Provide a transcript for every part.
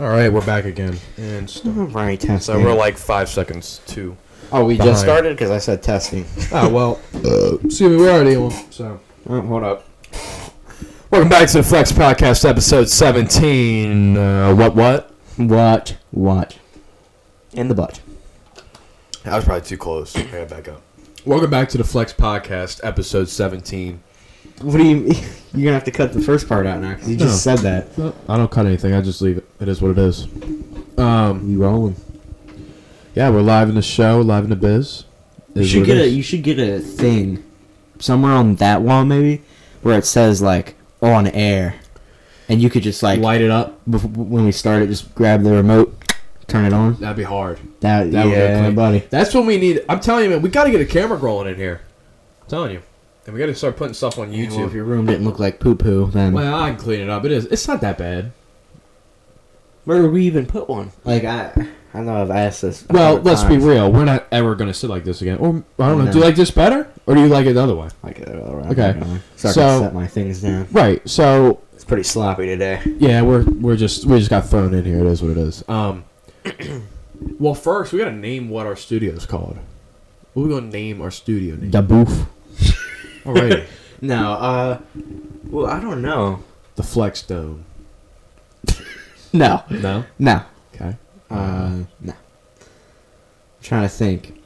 All right, we're back again. And st- Right, testing. so we're like five seconds too. oh, we behind. just started because I said testing. Oh well. Uh, excuse me, we're already on. So Oh, hold up. welcome back to the Flex Podcast, episode seventeen. Uh, what? What? What? watch. In the butt. That was probably too close. I gotta back up. Welcome back to the Flex Podcast, episode seventeen. What do you mean? You're gonna have to cut the first part out now because you just No. said that. I don't cut anything. I just leave it. It is what it is. Um, You rolling? yeah, we're live in the show, live in the biz. You Is should what get a. is. You should get a thing somewhere on that wall, maybe, where it says like on air, and you could just like light it up. bef- when we start it, just grab the remote, turn it on. That'd be hard. That, That would go yeah, clean. buddy. That's what we need. I'm telling you, man, we got to get a camera rolling in here. I'm telling you. And we got to start putting stuff on Well, if your room didn't look like poo poo, then Well, I can clean it up. It is. It's not that bad. where would we even put one? Like I, I know I've asked this. a Well, hundred let's be times. real. We're not ever going to sit like this again. Or, I don't know. Do you like this better? Or do you like it the other way? I get it all right. Okay. So I So- can set my things down. Right. So, It's pretty sloppy today. yeah, we're we're just we just got thrown in here. It is what it is. Um. well, first we got to name what our studio is called. What are we going to name our studio name? The boof. Alrighty. No, uh, well, I don't know. the Flex Dome. No, No. no, Okay. uh, no. I'm trying to think.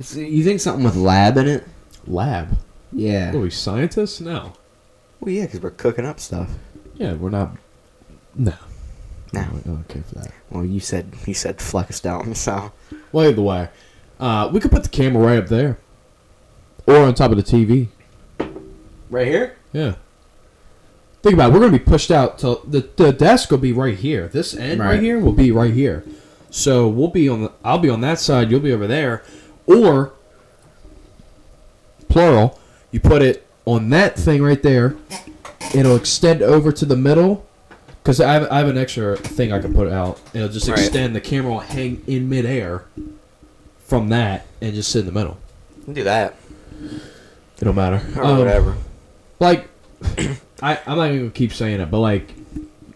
It's- You think something with lab in it? Lab. Yeah. What are we scientists? No. Well, yeah, because we're cooking up stuff. Yeah, we're not. No. No. Don't care for that. Well, you said you said flex down, so Well, either way, uh, we could put the camera right up there, or on top of the TV. right here. Yeah. Think about it. We're gonna be pushed out till the the desk will be right here. This end right, Right. here will be right here. So we'll be on the. I'll be on that side. You'll be over there, or plural. You put it on that thing right there. It'll extend over to the middle. Because I have, I have an extra thing I can put out. It'll just Right. extend. The camera will hang in midair from that and just sit in the middle. Do that It don't matter. or Um, whatever. like I, I'm not even gonna keep saying it, but like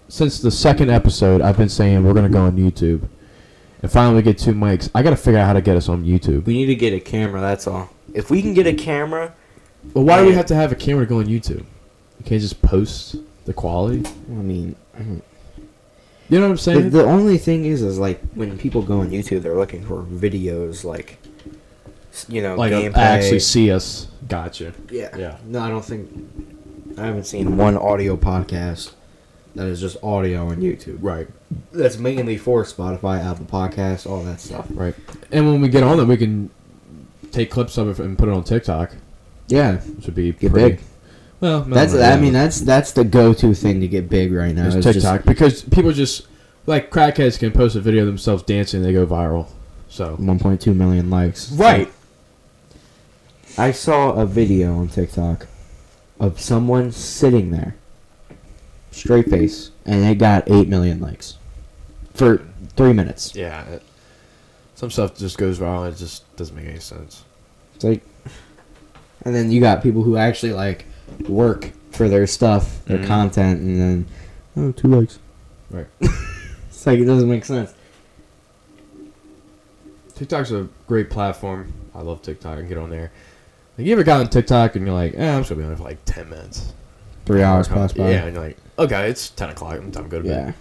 since the second episode, I've been saying we're gonna go on YouTube, and finally we get two mics. I gotta figure out how to get us on YouTube. We need to get a camera. That's all. If we can get a camera, But why do we have to have a camera to go on YouTube? You can't just post the quality. I mean, You know what I'm the, saying? the only thing is, is like when people go on YouTube, they're looking for videos like, s- you know, like uh, gameplay. actually see us. Gotcha. yeah, Yeah. No, I don't think. I haven't seen one audio podcast that is just audio on YouTube. Right. That's mainly for Spotify, Apple Podcasts, all that stuff. Right. And when we get on it, we can take clips of it and put it on TikTok, Yeah, which would be Get pretty. big. Well, no, that's. no, I mean, that's that's the go-to thing to get big right now. It's is just- TikTok because people just like crackheads can post a video of themselves dancing and they go viral. So 1.2 million likes. right, I saw a video on TikTok of someone sitting there, straight face, and it got 8 million likes for three minutes. yeah, it, some stuff just goes viral. and It just doesn't make any sense. It's like, and then you got people who actually like work for their stuff, their Mhm. content, and then oh, two likes. Right. It's like it doesn't make sense. TikTok's a great platform. I love TikTok. I can get on there. Like, you ever got on TikTok and you're like, eh, I'm just gonna be on it for like ten minutes. Three hours Come- pass by. Yeah, and you're like, okay, it's ten o'clock. I'm time to go to bed. Yeah. And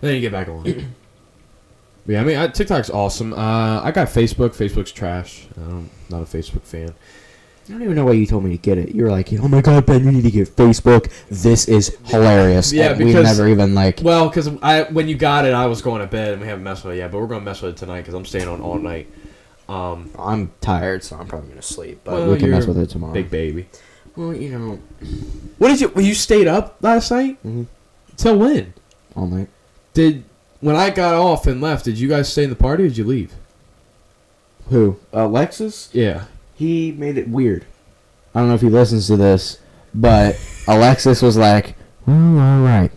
then you get back on. but yeah, I mean, I, TikTok's awesome. Uh, I got Facebook. Facebook's trash. I'm not a Facebook fan. I don't even know why you told me to get it. You were like, "Oh my god, Ben, you need to get Facebook. This is hilarious." Yeah, And we because- never even like. Well, because I when you got it, I was going to bed and we haven't messed with it yet. But we're gonna mess with it tonight because I'm staying on all night. Um, I'm tired, so I'm probably gonna sleep. But Well, we can mess with it tomorrow. big baby. Well, you know, What did you? Well, you stayed up last night mhm, till when? all night. Did when I got off and left? Did you guys stay in the party? or Did you leave? Who? Alexis? Yeah. He made it weird. I don't know if he listens to this, but Alexis was like, "Well, all right,"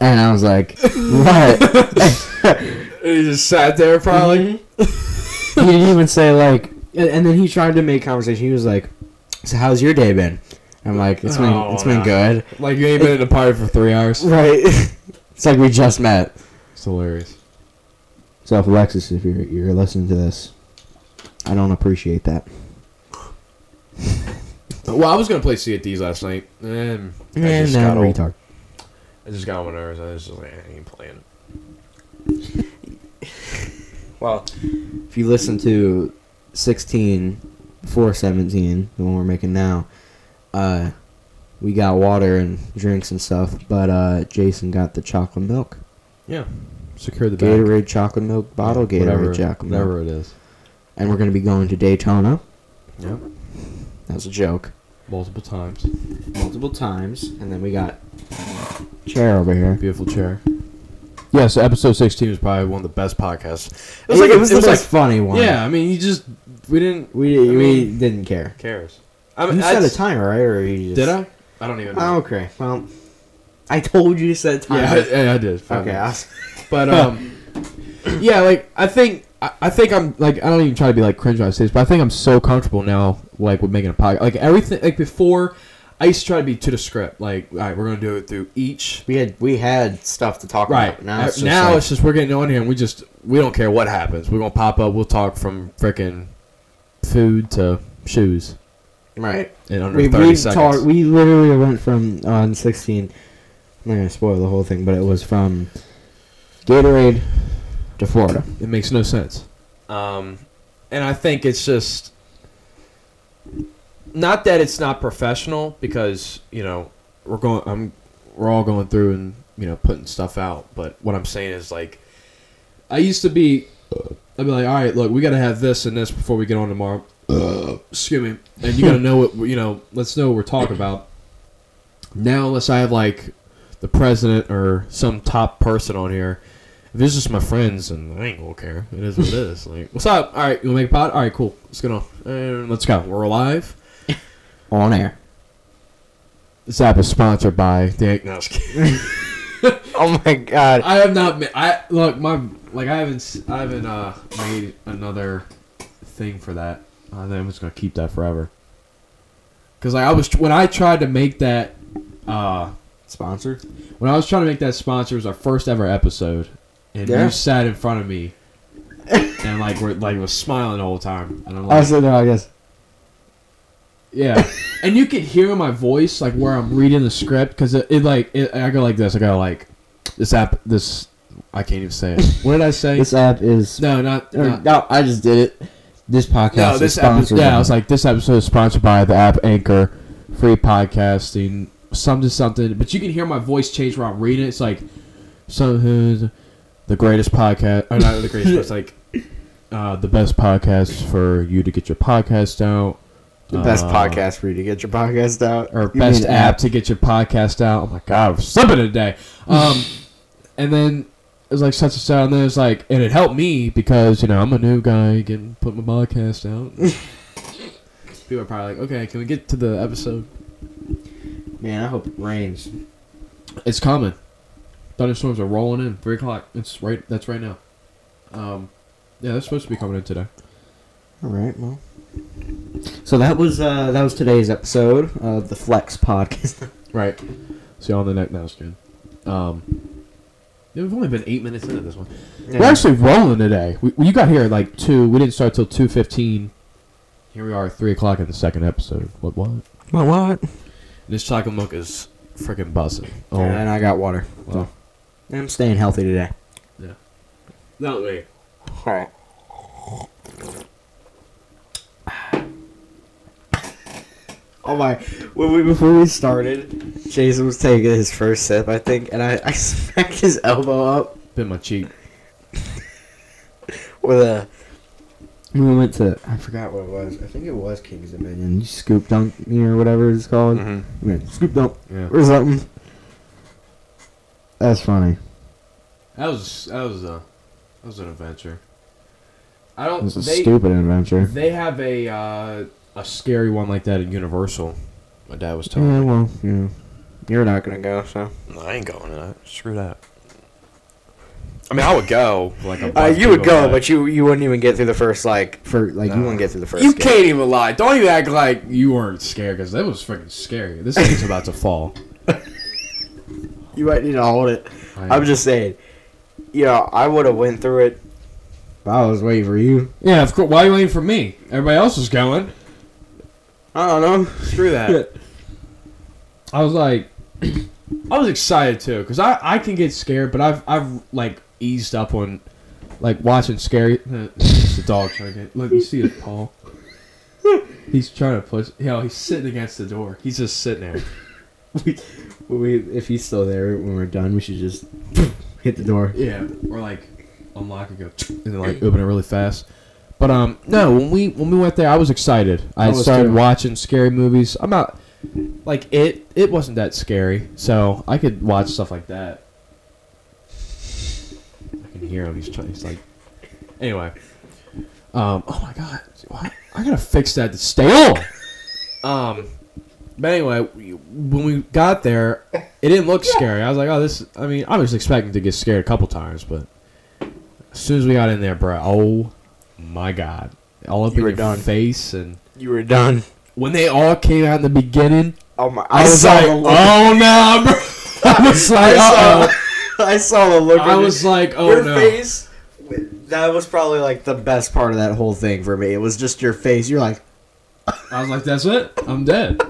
and I was like, "What?" He just sat there probably. he didn't even say like. And and then he tried to make conversation. He was like, "So how's your day been?" I'm like, "It's been Oh, it's been no. good." Like you ain't been in the party for three hours. Right. It's like we just met. It's hilarious. So, if Alexis, if you're you're listening to this, I don't appreciate that. Well, I was gonna play Sea of Thieves last night, and I And just then got old. retard. I just got on my nerves. I was just like, I ain't playing. Well, if you listen to 16 before 17, the one we're making now, uh, we got water and drinks and stuff, but uh, Jason got the chocolate milk. Yeah, secure the bag. Gatorade chocolate milk bottle, Gatorade whatever, chocolate milk. whatever it is. And we're going to be going to Daytona. Yep, That was a joke. multiple times. Multiple times. And then we got chair over here. Beautiful chair. Yeah, so episode sixteen was probably one of the best podcasts. It was, like, it was, the most funny one. yeah. I mean, you just we didn't We, I we mean- didn't care. cares. I mean, You set a timer, right? Or you just... Did I? I don't even. Oh, know. okay. Well, I told you to set a timer. Yeah, I, I did. Okay. minutes. I- But um, yeah, like I think I, I think I'm like I don't even try to be like cringe on this, but I think I'm so comfortable now, like with making a podcast. Like everything, like before, I used to try to be to the script. Like, all right, we're gonna do it through each. We had we had stuff to talk Right about. now, Now it's just now like, it's just we're getting on here and we just we don't care what happens. We're gonna pop up. We'll talk from freaking food to shoes right. in under We thirty we seconds. talked. We literally went from on sixteen. I'm not gonna spoil the whole thing, but it was from Gatorade to Florida. It makes no sense. Um, and I think it's just not that it's not professional because you know we're going. I'm we're all going through and you know putting stuff out. But what I'm saying is like I used to be. I'd be like, all right, look, we got to have this and this before we get on tomorrow. excuse me, and you got to know what you know. Let's know what we're talking about. Now, unless I have like the president or some top person on here, if it's just my friends, and I ain't gonna care. It is what it is. Like, what's up? All right, you wanna make a pod? All right, cool. Let's get on. And let's go. We're alive. On air. This app is sponsored by the. No, I. Oh my god. I have not. ma- I look my like I haven't. I haven't uh made another thing for that. I think I'm just gonna keep that forever. Cause like I was when I tried to make that. uh Sponsored. When I was trying to make that sponsor, it was our first ever episode, and Yeah. you sat in front of me, and like we're like was smiling the whole time, and I'm I like, said no. I guess. Yeah, and you could hear my voice like where I'm reading the script because it, it like it, I go like this, I go like this app, this I can't even say it. What did I say? This app is. no, not, or- not no, I just did it. This podcast no. is This episode, yeah, I was like this episode is sponsored by the app Anchor, free podcasting, something to something. But you can hear my voice change while I'm reading it. It's like so who's the greatest podcast or not the greatest but it's like uh, the best podcast for you to get your podcast out the best Uh, podcast for you to get your podcast out. or You best mean app to get your podcast out. Oh my god i'm slipping today. Um and then it was like such a sound and then it was like and it helped me because you know i'm a new guy getting put my podcast out. People are probably like okay can we get to the episode? Man, I hope it rains. it's coming. Thunderstorms are rolling in. Three o'clock. It's right that's right now. Um yeah they're supposed to be coming in today. All right, well. So that was uh, that was today's episode of the Flex Podcast. Right. See you on the neck now, Skin. Um, yeah, we've only been eight minutes into this one. We're actually rolling today. We, you got here at like two. We didn't start till two fifteen. Here we are, at three o'clock in the second episode. What? What? What? What? This chocolate milk is freaking buzzing. Oh, And I got water. well, And I'm staying healthy today. Yeah. Not me. All right. Oh my! When we before we started, Jason was taking his first sip, I think, and I, I smacked his elbow up Bit my cheek. with a. We went to I forgot what it was. I think it was King's Dominion. You scoop dunk me or whatever it's called. Mm-hmm. Yeah, scoop dunk Yeah. or something. That's funny. That was that was a that was an adventure. I don't. was a They stupid adventure. they have a uh, a scary one like that at Universal. My dad was telling Yeah, me. well, yeah. You're not gonna go, so. No, I ain't going to that. Screw that. I mean, I would go. Like a Uh, you would go, but you you wouldn't even get through the first like for like you wouldn't get through the first. you can't even lie. Don't even act like you weren't scared because that was freaking scary. This thing's about to fall. You might need to hold it. I'm just saying. You know, I would have went through it. But I was waiting for you. Yeah, of course. Why are you waiting for me? Everybody else is going. I don't know. Screw that. I was like, I was excited too because I, I can get scared, but I've I've like eased up on like watching scary. It's the dog trying to get. Look, you see his paw. He's trying to push. You know, he's sitting against the door. He's just sitting there. we, we, if he's still there when we're done, we should just hit the door. Yeah, or like unlock and go and then like open it really fast. But um, no, when we when we went there, I was excited. I, I was started too. watching scary movies. I'm not like it. It wasn't that scary, so I could watch stuff like that. I can hear him. He's trying. He's like, anyway. Um. Oh my god. What? I gotta fix that to stay on. Um. But anyway, when we got there, it didn't look scary. I was like, oh, this. I mean, I was expecting to get scared a couple times, but as soon as we got in there, bro, oh my god, all up You in were your done. face, and You were done. when they all came out in the beginning, Oh my! I, was like, oh no, bro. I was like, I saw, I saw the look. I was like, oh your no. face. That was probably like the best part of that whole thing for me. It was just your face. You're like, I was like, that's it. I'm dead.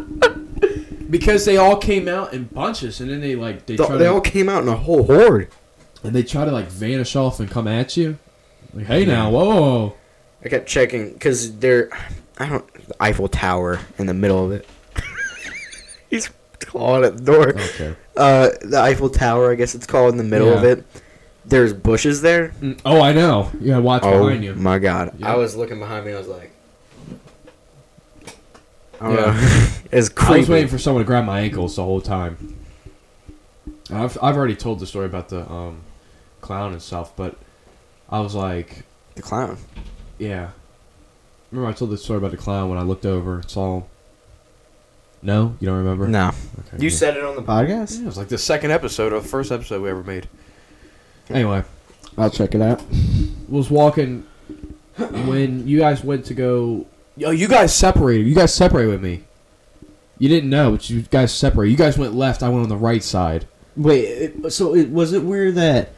Because they all came out in bunches, and then they like they they, try to all came out in a whole horde. and they try to like vanish off and come at you. Like, hey now, whoa, whoa, whoa. I kept checking because they're, I don't, the Eiffel Tower in the middle of it. He's clawing at the door. Okay. Uh, the Eiffel Tower, I guess it's called in the middle of Yeah. it. There's bushes there. Mm, Oh, I know. Yeah, watch oh behind you. my god! Yeah. I was looking behind me. I was like, I don't Yeah. know. it's I was waiting for someone to grab my ankles the whole time. I've I've already told the story about the um, clown and stuff, but I was like, The clown. Yeah. Remember I told the story about the clown when I looked over and saw him. No, you don't remember? No, Okay, you good. said it on the podcast. Yeah, it was like the second episode or the first episode we ever made. Anyway, I'll check it out. was walking when you guys went to go. Yo, you guys separated. You guys separated with me. You didn't know, but you guys separated. You guys went left. I went on the right side. Wait, it, so it was it weird that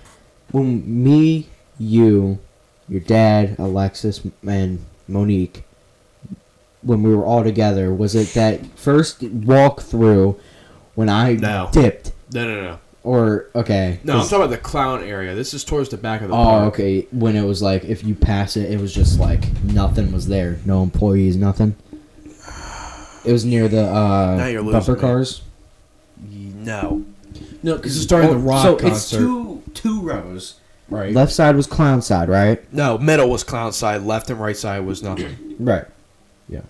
when me, you, your dad, Alexis, and Monique, when we were all together, was it that first walk through when I No. dipped? No, no, no. Or okay, No, I'm talking about the clown area. This is towards the back of the Oh, park. okay. When it was like if you pass it, it was just like nothing was there, no employees, nothing. It was near the uh, Now you're losing bumper me. cars. No. No, because it's during the rock so concert. it's two two rows. Right. Left side was clown side, right? No, middle was clown side. Left and right side was nothing. Right. Yeah.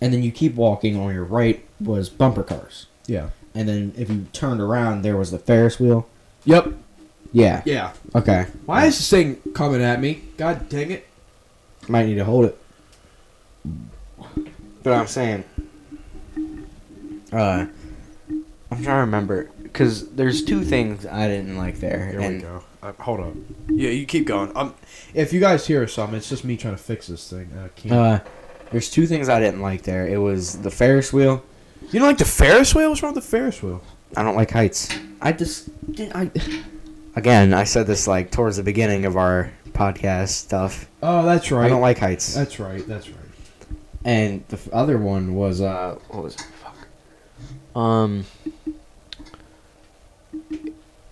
And then you keep walking on your right was bumper cars. Yeah. And then if you turned around, there was the Ferris wheel. Yep. Yeah. Yeah. Okay. Why is this thing coming at me? God dang it. Might need to hold it. But I'm saying, uh, I'm trying to remember because there's two things I didn't like there. Here and we go. Uh, hold up. Yeah, you keep going. Um, if you guys hear something, it's just me trying to fix this thing. I can't. Uh, there's two things I didn't like there. It was the Ferris wheel. you don't like the Ferris wheel? What's wrong with the Ferris wheel? I don't like heights. I just, I. Again, I said this like towards the beginning of our podcast stuff. Oh, that's right. I don't like heights. That's right. That's right. And the f- other one was uh, what was it? Fuck. Um,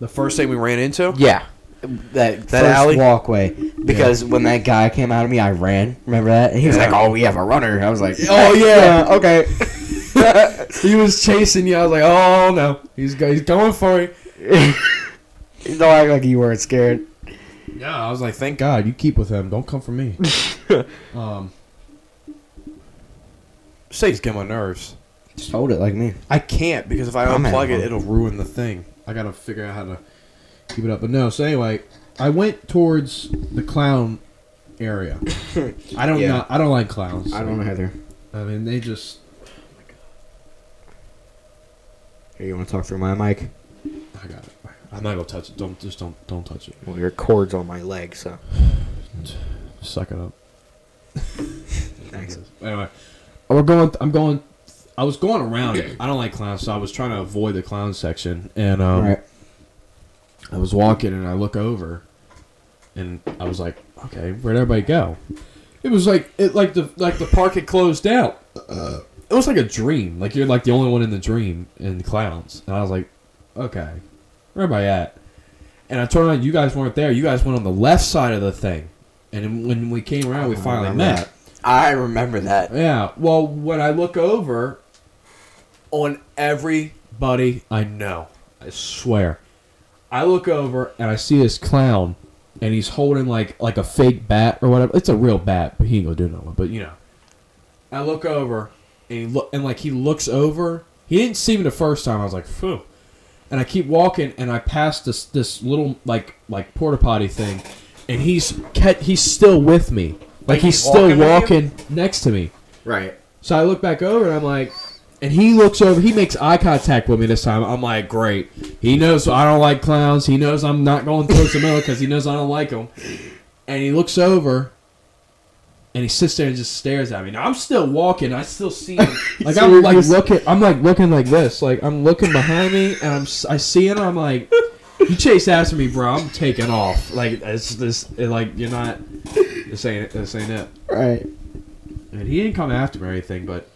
The first thing we ran into. yeah, that That first alley? walkway. Because when that guy came out of me, I ran. Remember that? And he was Yeah. like, "Oh, we have a runner." I was like, Oh, yeah. okay." he was chasing you. I was like, oh no, he's he's going for me. Don't act like you weren't scared. Yeah, I was like, thank God you keep with him. Don't come for me. um, say he's getting my nerves. Just hold it like me. I can't because if I unplug it, it'll ruin the thing. I gotta figure out how to keep it up. But no, so anyway, I went towards the clown area. I don't Yeah. know. I don't like clowns. I don't know Heather. I mean, they just. Here, you want to talk through my mic? I got it. I'm not gonna touch it. Don't just don't don't touch it. Well, your cord's on my leg, so. Suck it up. Thanks. Anyway, we're going. I'm going. I was going around it. I don't like clowns, so I was trying to avoid the clown section. And um, All right. I was walking and I look over, and I was like, okay, where'd everybody go? It was like it like the like the park had closed down. Uh, it was like a dream. Like you're like the only one in the dream in the clowns, and I was like, okay, where am I at? And I turned around, you guys weren't there. You guys went on the left side of the thing, and when we came around, we finally remember met. I remember that. Yeah. Well, when I look over on everybody I know, I swear, I look over and I see this clown, and he's holding like like a fake bat or whatever. It's a real bat, but he ain't gonna do nothing. But you know, I look over and he look and like he looks over. He didn't see me the first time. I was like, phew. And I keep walking, and I pass this this little like like porta potty thing, and he's kept, he's still with me. Like, he's, he's still walking with walking next to me. Right. So I look back over and I'm like, and he looks over. He makes eye contact with me this time. I'm like, great. He knows I don't like clowns. He knows I'm not going towards the middle because he knows I don't like them. And he looks over, and he sits there and just stares at me. Now I'm still walking. I still see him. Like So I'm like just- looking. I'm like looking like this. Like I'm looking behind me, and I'm I see him. I'm like. You chase after me, bro. I'm taking off. Like it's this. It, like you're not. This ain't. This ain't it. Right. And he didn't come after me or anything, but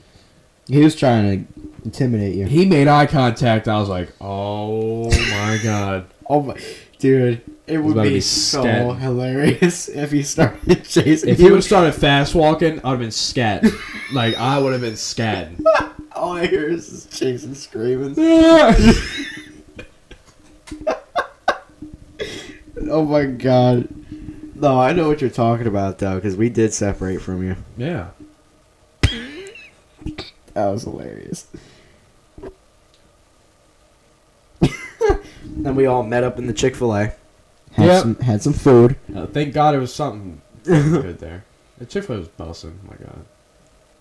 He was trying to intimidate you. He made eye contact. I was like, "Oh my god!" Oh my, dude! It would be, be so hilarious if he started chasing If you. he would have started fast walking, I'd have been scat. like I would have been scat. All I hear is chasing, screaming. Oh my god! No, I know what you're talking about though, because we did separate from you. yeah. That was hilarious. then we all met up in the Chick Fil A. Had Yep. some had some food. Uh, thank God it was something good there. The Chick Fil A was busting. My God.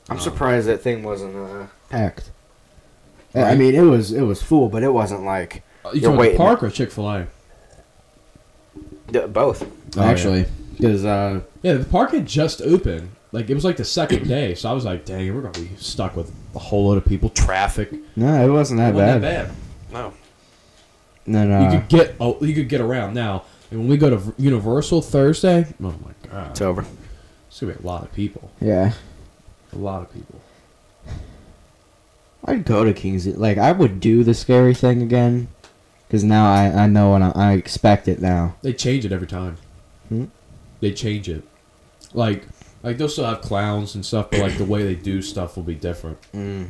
I'm Oh. surprised that thing wasn't uh, packed. I Right. mean, it was it was full, but it wasn't like Uh, You You're talking waiting. Park or Chick Fil A? both. Oh, yeah. actually, because uh, Yeah, the park had just opened. Like it was like the second day, so I was like, "Dang, we're gonna be stuck with a whole load of people, traffic." no, it wasn't that It wasn't bad. that bad. No. No, no, You could get oh, you could get around now. And when we go to Universal Thursday, oh my god, it's over. it's gonna be a lot of people. Yeah, A lot of people. I'd go to Kings. Like I would do the scary thing again, because now I I know and I, I expect it now. They change it every time. Hmm? They change it. Like like they'll still have clowns and stuff, but like the way they do stuff will be different Mm.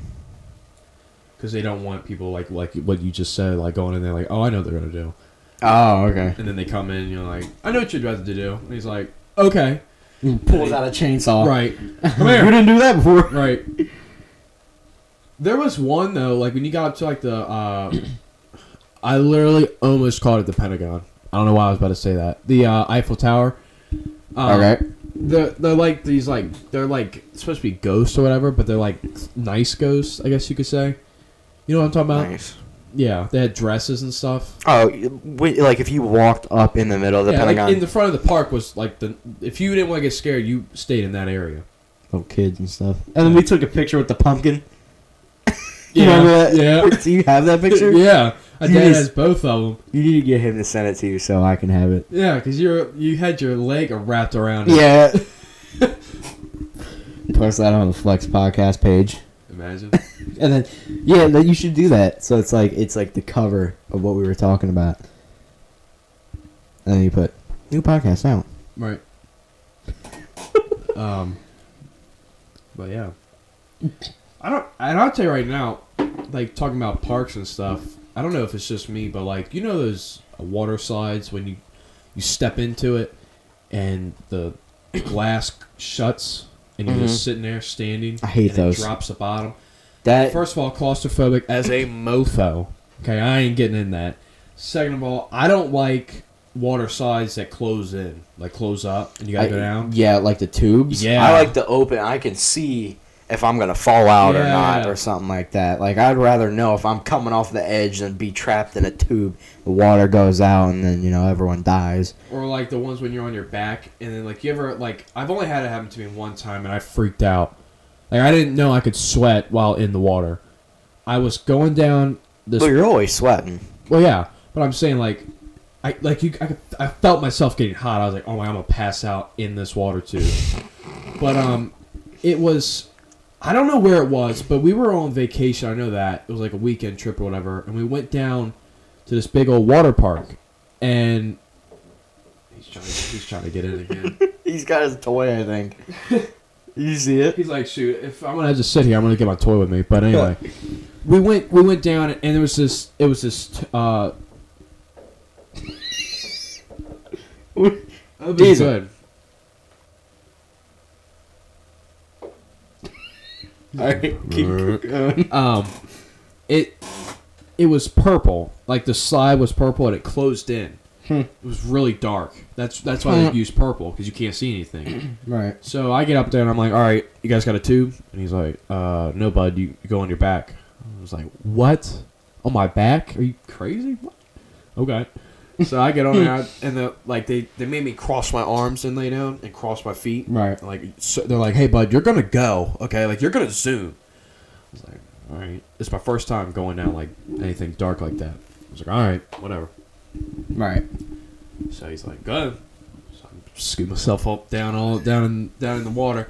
because they don't want people like like what you just said, like going in there like, oh, I know what they're gonna do, Oh, okay. and then they come in, and you're like, I know what you'd rather to do, and he's like, okay, Pulls out a chainsaw. right, come you here, didn't do that before. right. There was one though, like when you got up to like the, uh, I literally almost called it the Pentagon. I don't know why I was about to say that. The uh, Eiffel Tower. Um, okay. They're, they're like these like they're like supposed to be ghosts or whatever, but they're like nice ghosts, I guess you could say. You know what I'm talking about? Nice. Yeah, they had dresses and stuff. Oh, wait, like if you walked up in the middle of the yeah, Pentagon, like in the front of the park was like the if you didn't want to get scared, you stayed in that area. little kids and stuff. And then we took a picture with the pumpkin. You Yeah, remember that? yeah. Do you have that picture? yeah, my You dad just- has both of them. You need to get him to send it to you so I can have it. Yeah, because you're you had your leg wrapped around. it. Yeah. Post that on the Flex podcast page. Imagine. And then yeah, then you should do that. So it's like it's like the cover of what we were talking about. And then you put new podcast out. Right. um. But yeah, I don't. And I'll tell you right now, like talking about parks and stuff. I don't know if it's just me, but like you know those water slides when you you step into it and the glass shuts and you're just mm-hmm. sitting there standing. I hate and those. It drops the bottom. That First of all, claustrophobic as a mofo. Okay, I ain't getting in that. Second of all, I don't like water slides that close in, like close up, and you gotta I- go down. Yeah, like the tubes. Yeah. I like the open. I can see if I'm gonna fall out or not, or something like that. Like I'd rather know if I'm coming off the edge than be trapped in a tube. The water goes out, and then you know everyone dies. Or like the ones when you're on your back, and then like you ever like I've only had it happen to me one time, and I freaked out. Like I didn't know I could sweat while in the water. I was going down this. Well, you're always sweating. Well, yeah, but I'm saying like I like you. I, I felt myself getting hot. I was like, oh my, I'm gonna pass out in this water too. but um, it was. I don't know where it was, but we were on vacation. I know that it was like a weekend trip or whatever, and we went down to this big old water park, and he's trying. He's trying to get in again. He's got his toy, I think. you see it? He's like, shoot, if I'm gonna just sit here, I'm gonna get my toy with me. But anyway, we went we went down and there was this it was this uh That'd be Diesel. good. Alright, keep going. Um it it was purple. Like the slide was purple and it closed in. Hmm. It was really dark. That's that's why they use purple because you can't see anything. Right. So I get up there and I'm like, "All right, you guys got a tube?" And he's like, "Uh, no, bud. You, you go on your back." I was like, "What? On my back? Are you crazy?" What? Okay. So I get on there and the like they they made me cross my arms and lay down and cross my feet. Right. Like so they're like, "Hey, bud, you're gonna go, okay? Like you're gonna zoom." I was like, "All right." It's my first time going down like anything dark like that. I was like, "All right, whatever." Right. So he's like, "Go." So I scoop myself up down all down in down in the water,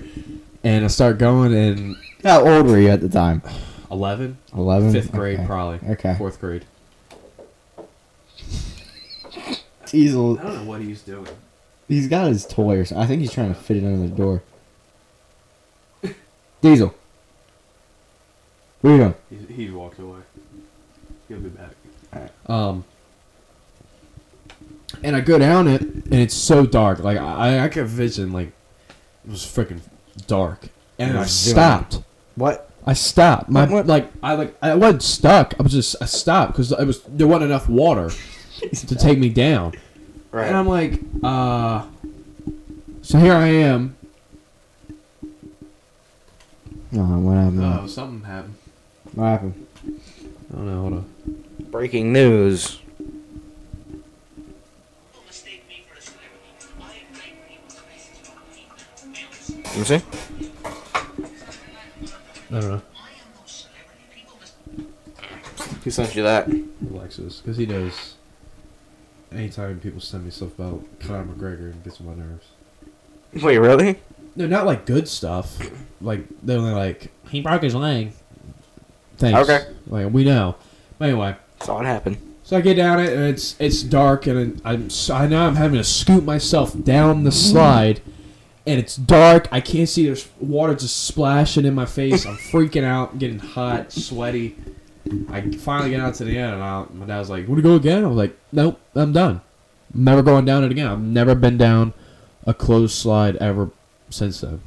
and I start going and. How old were you at the time? 11, 11? fifth grade Okay. probably, Okay. fourth grade. Diesel, I don't know what he's doing. he's got his toy or something. I think he's trying to fit it under the door. Diesel. What are you doing? He, he walked away. He'll be back. Alright. Um, and I go down it, and it's so dark. Like I, I could vision like it was freaking dark, and I stopped. What? I stopped. My What- what? like I like I wasn't stuck. I was just I stopped because it was there wasn't enough water to take me down. Right. And I'm like, uh, so here I am. No, what happened? Oh, something happened. What happened? I don't know. Hold on. Breaking news. Let me see. I don't know. Who sent you that? Alexis, because he knows. Anytime people send me stuff about Conor McGregor, it gets on my nerves. Wait, really? No, not like good stuff. Like they're only like he broke his leg. Thanks. Okay. Like we know. But anyway, Saw it happen. so I get down it and it's it's dark and I'm s- I know I'm having to scoop myself down the slide, and it's dark. I can't see. There's water just splashing in my face. I'm freaking out, getting hot, sweaty. I finally get out to the end, and I, my dad was like, "Want to go again?" I was like, "Nope, I'm done. I'm never going down it again. I've never been down a closed slide ever since then."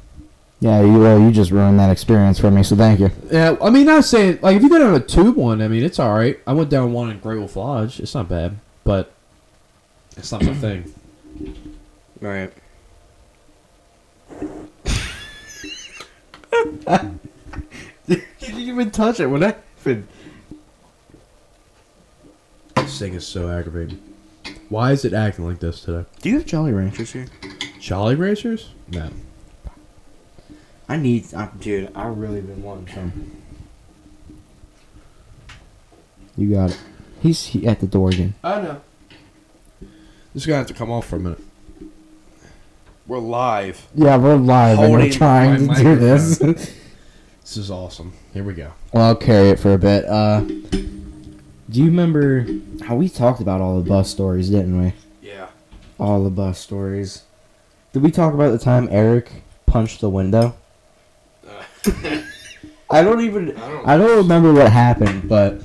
Yeah, you well, you just ruined that experience for me, so thank you. Yeah, I mean, not saying like if you go down a tube one, I mean, it's all right. I went down one in Great Wolf Lodge. It's not bad, but it's not my thing. Right. Did you even touch it? What happened? This thing is so aggravating. Why is it acting like this today? Do you have Jolly Ranchers here? Jolly Ranchers? No. I need, I, dude. I really been wanting some. You got it. He's he, at the door again. I know. This is gonna have to come off for a minute. We're live. Yeah, we're live and we're Holding trying my to do this. This is awesome. Here we go. well, I'll carry it for a bit. Uh, do you remember how we talked about all the bus stories, didn't we? Yeah. All the bus stories. Did we talk about the time Eric punched the window? I don't even. I don't. I don't remember what happened, but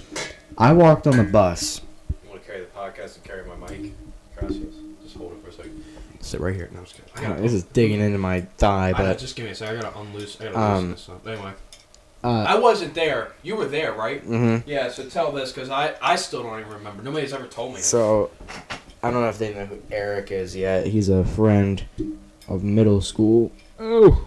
I walked on the bus. I want to carry the podcast and carry my mic. Gracias. Just hold it for a second. Sit right here. No, I'm just kidding. I gotta- This is digging into my thigh, I, but just give me a second. I gotta unloose. I gotta Um, loosen this up. Anyway. Uh, I wasn't there. You were there, right? Mm-hmm. Yeah, so tell this because I, I still don't even remember. Nobody's ever told me. So, I don't know if they know who Eric is yet. He's a friend of middle school. Oh.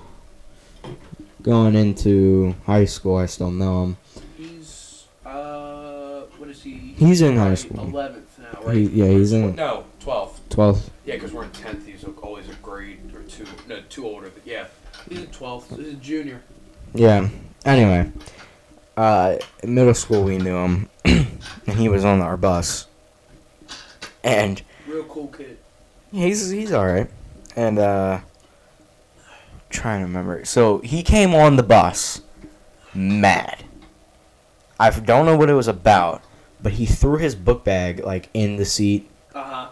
Going into high school, I still know him. He's uh, what is he? He's in high school. Eleventh now, He, yeah, he's in No, twelfth. 12th. Yeah, because we're in tenth. He's always a grade or two. No, two older. But yeah, he's in twelfth. He's a junior. Yeah. Anyway, uh, in middle school we knew him, and he was on our bus. And Real cool kid. He's he's all right, and uh, trying to remember. So he came on the bus, mad. I don't know what it was about, But he threw his book bag like in the seat. Uh huh.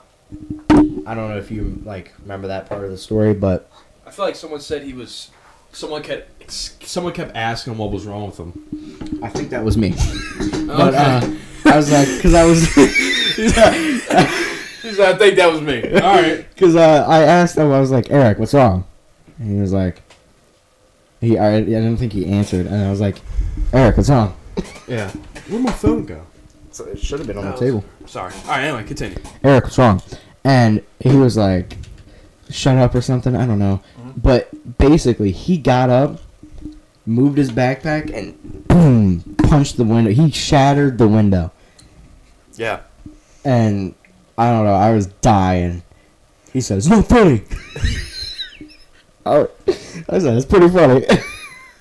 I don't know if you like remember that part of the story, but I feel like someone said he was. Someone kept. Someone kept asking him what was wrong with him. I think that was me. But uh, I was like, because I was, He said, I think that was me. All right. because uh, I asked him, I was like, Eric, what's wrong? And he was like, he, I, I didn't think he answered, and I was like, Eric, what's wrong? Yeah. Where'd my phone go? So it should have been on Oh. the table. Sorry. All right. Anyway, continue. Eric, what's wrong? And he was like, shut up or something. I don't know. But basically, he got up, moved his backpack, and boom, punched the window. He shattered the window. Yeah. And I don't know, I was dying. He says, no funny. I, oh, I said, it's pretty funny.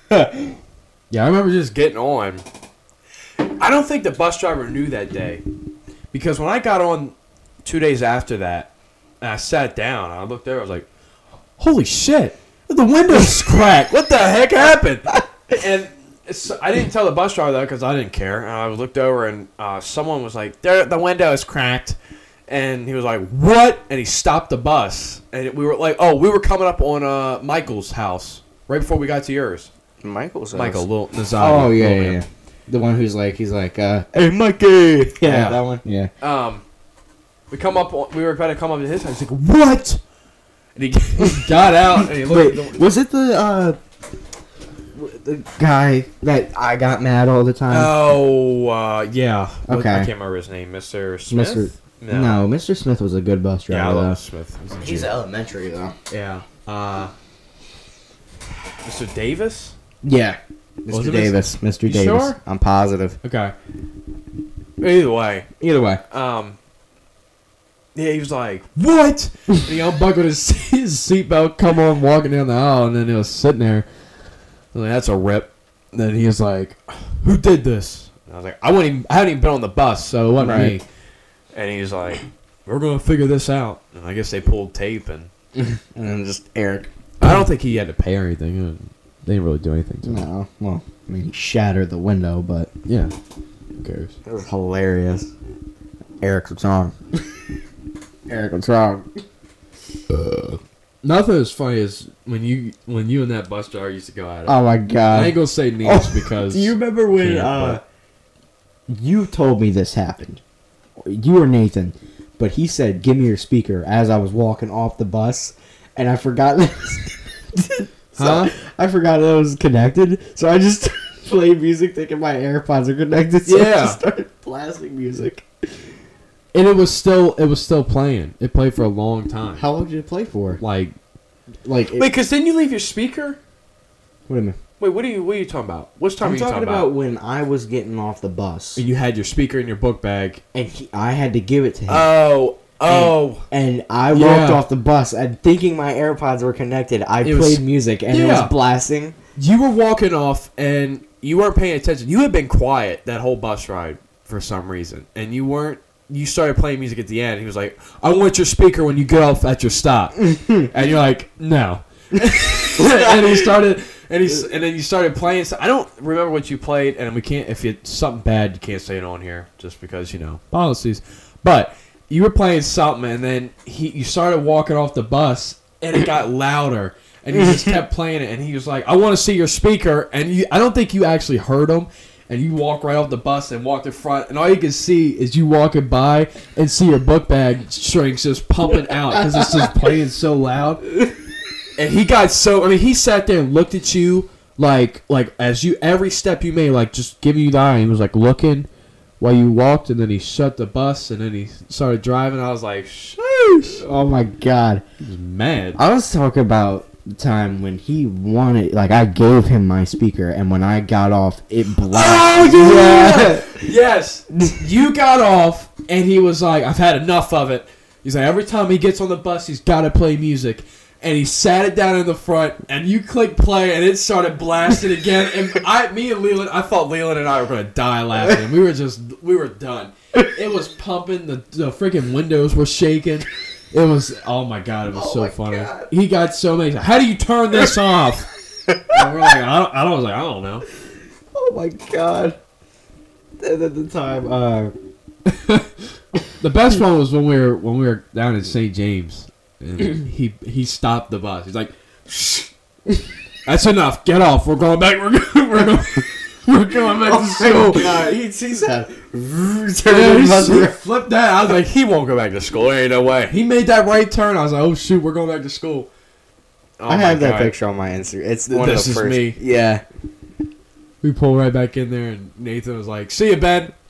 Yeah, I remember just getting on. I don't think the bus driver knew that day. Because when I got on two days after that, and I sat down, I looked there, I was like, holy shit, the window's cracked. What the heck happened? And it's, I didn't tell the bus driver that because I didn't care. And I looked over, and uh, someone was like, there, the window is cracked. And he was like, what? And he stopped the bus. And we were like, oh, we were coming up on uh, Michael's house right before we got to yours. Michael's house. Michael, little Nazari. oh, yeah, yeah, man. yeah. The one who's like, he's like, uh, hey, Mikey. Yeah, Yeah. that one. Yeah. Um, we come up. We were about to come up to his house. He's like, "What?" And he, he got out and he looked. Wait, was it the, uh, the guy that I got mad all the time? oh, uh, yeah. Okay. I can't remember his name. Mister Smith. Mr. No. Mr. Smith was a good bus driver. Yeah, I driver. love Smith. He's, He's elementary, though. yeah. Uh, Mr. Davis. Yeah. Mr. Mr. Davis. Mr. You Davis. sure? I'm positive. Okay. Either way, Either way. um, yeah, he was like, "What?" and he unbuckled his his seatbelt, come on, walking down the aisle, and then he was sitting there. I was like, "That's a rip." And then he was like, "Who did this?" And I was like, "I wasn't even, I hadn't even been on the bus, so it wasn't Right. me." And he's like, "We're gonna figure this out." And I guess they pulled tape, and And then just Eric. I don't think he had to pay or anything. They didn't really do anything to him. No. Well, I mean, he shattered the window, but Yeah, who cares? it was hilarious. Eric's what's wrong? Eric, what's wrong? Nothing as funny as when you when you and that bus driver used to go at it. Oh my god! I ain't gonna say names Oh, because Do you remember when uh, you told me this happened? You or Nathan, but he said, "Give me your speaker." As I was walking off the bus, and I forgot. so Huh? I forgot that it was connected, so I just played music, thinking my AirPods are connected. So I Yeah. just started blasting music. And it was still it was still playing. It played for a long time. How long did it play for? Like Like, it, wait, because didn't you leave your speaker? wait a minute. Wait, what are you what are you talking about? Which time I'm are you talking talking about about? when I was getting off the bus, And you had your speaker in your book bag. and he, I had to give it to him. Oh, oh, and I Yeah. walked off the bus and thinking my AirPods were connected. I It played was- music and it Yeah. was blasting. you were walking off and you weren't paying attention. You had been quiet that whole bus ride for some reason, and you weren't. You started playing music at the end. He was like, "I want your speaker when you get off at your stop," and you're like, "No." and he started, and he and then you started playing. So I don't remember what you played, and we can't. If it's something bad, you can't say it on here, just because you know policies. But you were playing something, and then he you started walking off the bus, and it got louder, and you just kept playing it, and he was like, "I want to see your speaker," and you, I don't think you actually heard him. And you walk right off the bus and walk in front, and all you can see is you walking by and see your book bag strings just pumping out because it's just playing so loud. And he got so I mean he sat there and looked at you like like as you every step you made like just giving you the eye. He was like looking while you walked, and then he shut the bus, and then he started driving. I was like, sheesh. Oh my god. He was mad. I was talking about the time when he wanted like I gave him my speaker and when I got off it Oh blasted. yeah! yes, you got off, and he was like, "I've had enough of it." He's like, every time he gets on the bus, he's got to play music. And he sat it down in the front, and you click play, and it started blasting again. And I, me and Leland, I thought Leland and I were gonna die laughing. We were just, we were done. It was pumping. The the freaking windows were shaking. It was oh my god, it was Oh so funny. God. He got so many. How do you turn this off? and we're like, I don't, I don't, I was like, I don't know. Oh my god. And at the time, uh, The best one was when we were when we were down in St. James, and he he stopped the bus. He's like, Shh. "That's enough. Get off. We're going back. We're going. We're going. We're going back to school." God, he sees that. Yeah, he, he flipped that. I was like, he won't go back to school. There ain't no way. He made that right turn. I was like, oh shoot, we're going back to school. Oh I my have that God. picture on my Instagram. It's Th- one this of is first. me. Yeah. We pull right back in there, and Nathan was like, "See you, Ben."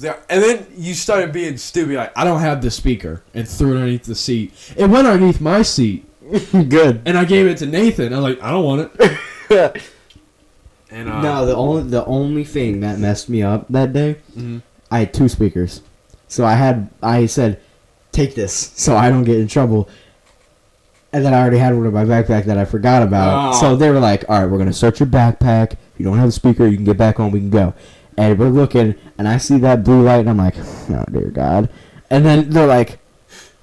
There- and then you started being stupid. Like, I don't have the speaker, and threw it underneath the seat. It went underneath my seat, Good. and I gave it to Nathan. I was like, I don't want it. And uh, No, the only the only thing that messed me up that day, mhm. I had two speakers. So I had I said, take this so I don't get in trouble. And then I already had one in my backpack that I forgot about. Oh. So they were like, "All right, we're gonna search your backpack. If you don't have a speaker, you can get back on. We can go." And we're looking, and I see that blue light, and I'm like, "Oh dear God!" And then they're like,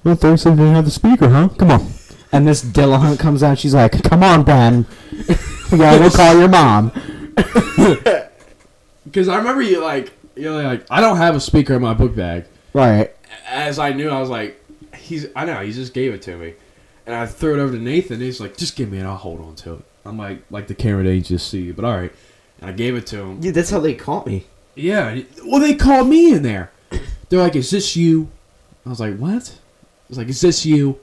"Well, Thursday didn't have the speaker, huh? Come on." And this Dillahunt comes out. She's like, "Come on, Ben. we gotta go call your mom." Because I remember you like you're like I don't have a speaker in my book bag. Right. As I knew, I was like, he's I know he just gave it to me, and I threw it over to Nathan. And he's like, just give me it, I'll hold on to it. I'm like, like the camera didn't just see you, but all right. And I gave it to him. Yeah, that's how they caught me. Yeah. Well, they called me in there. They're like, is this you? I was like, what? I was like, is this you?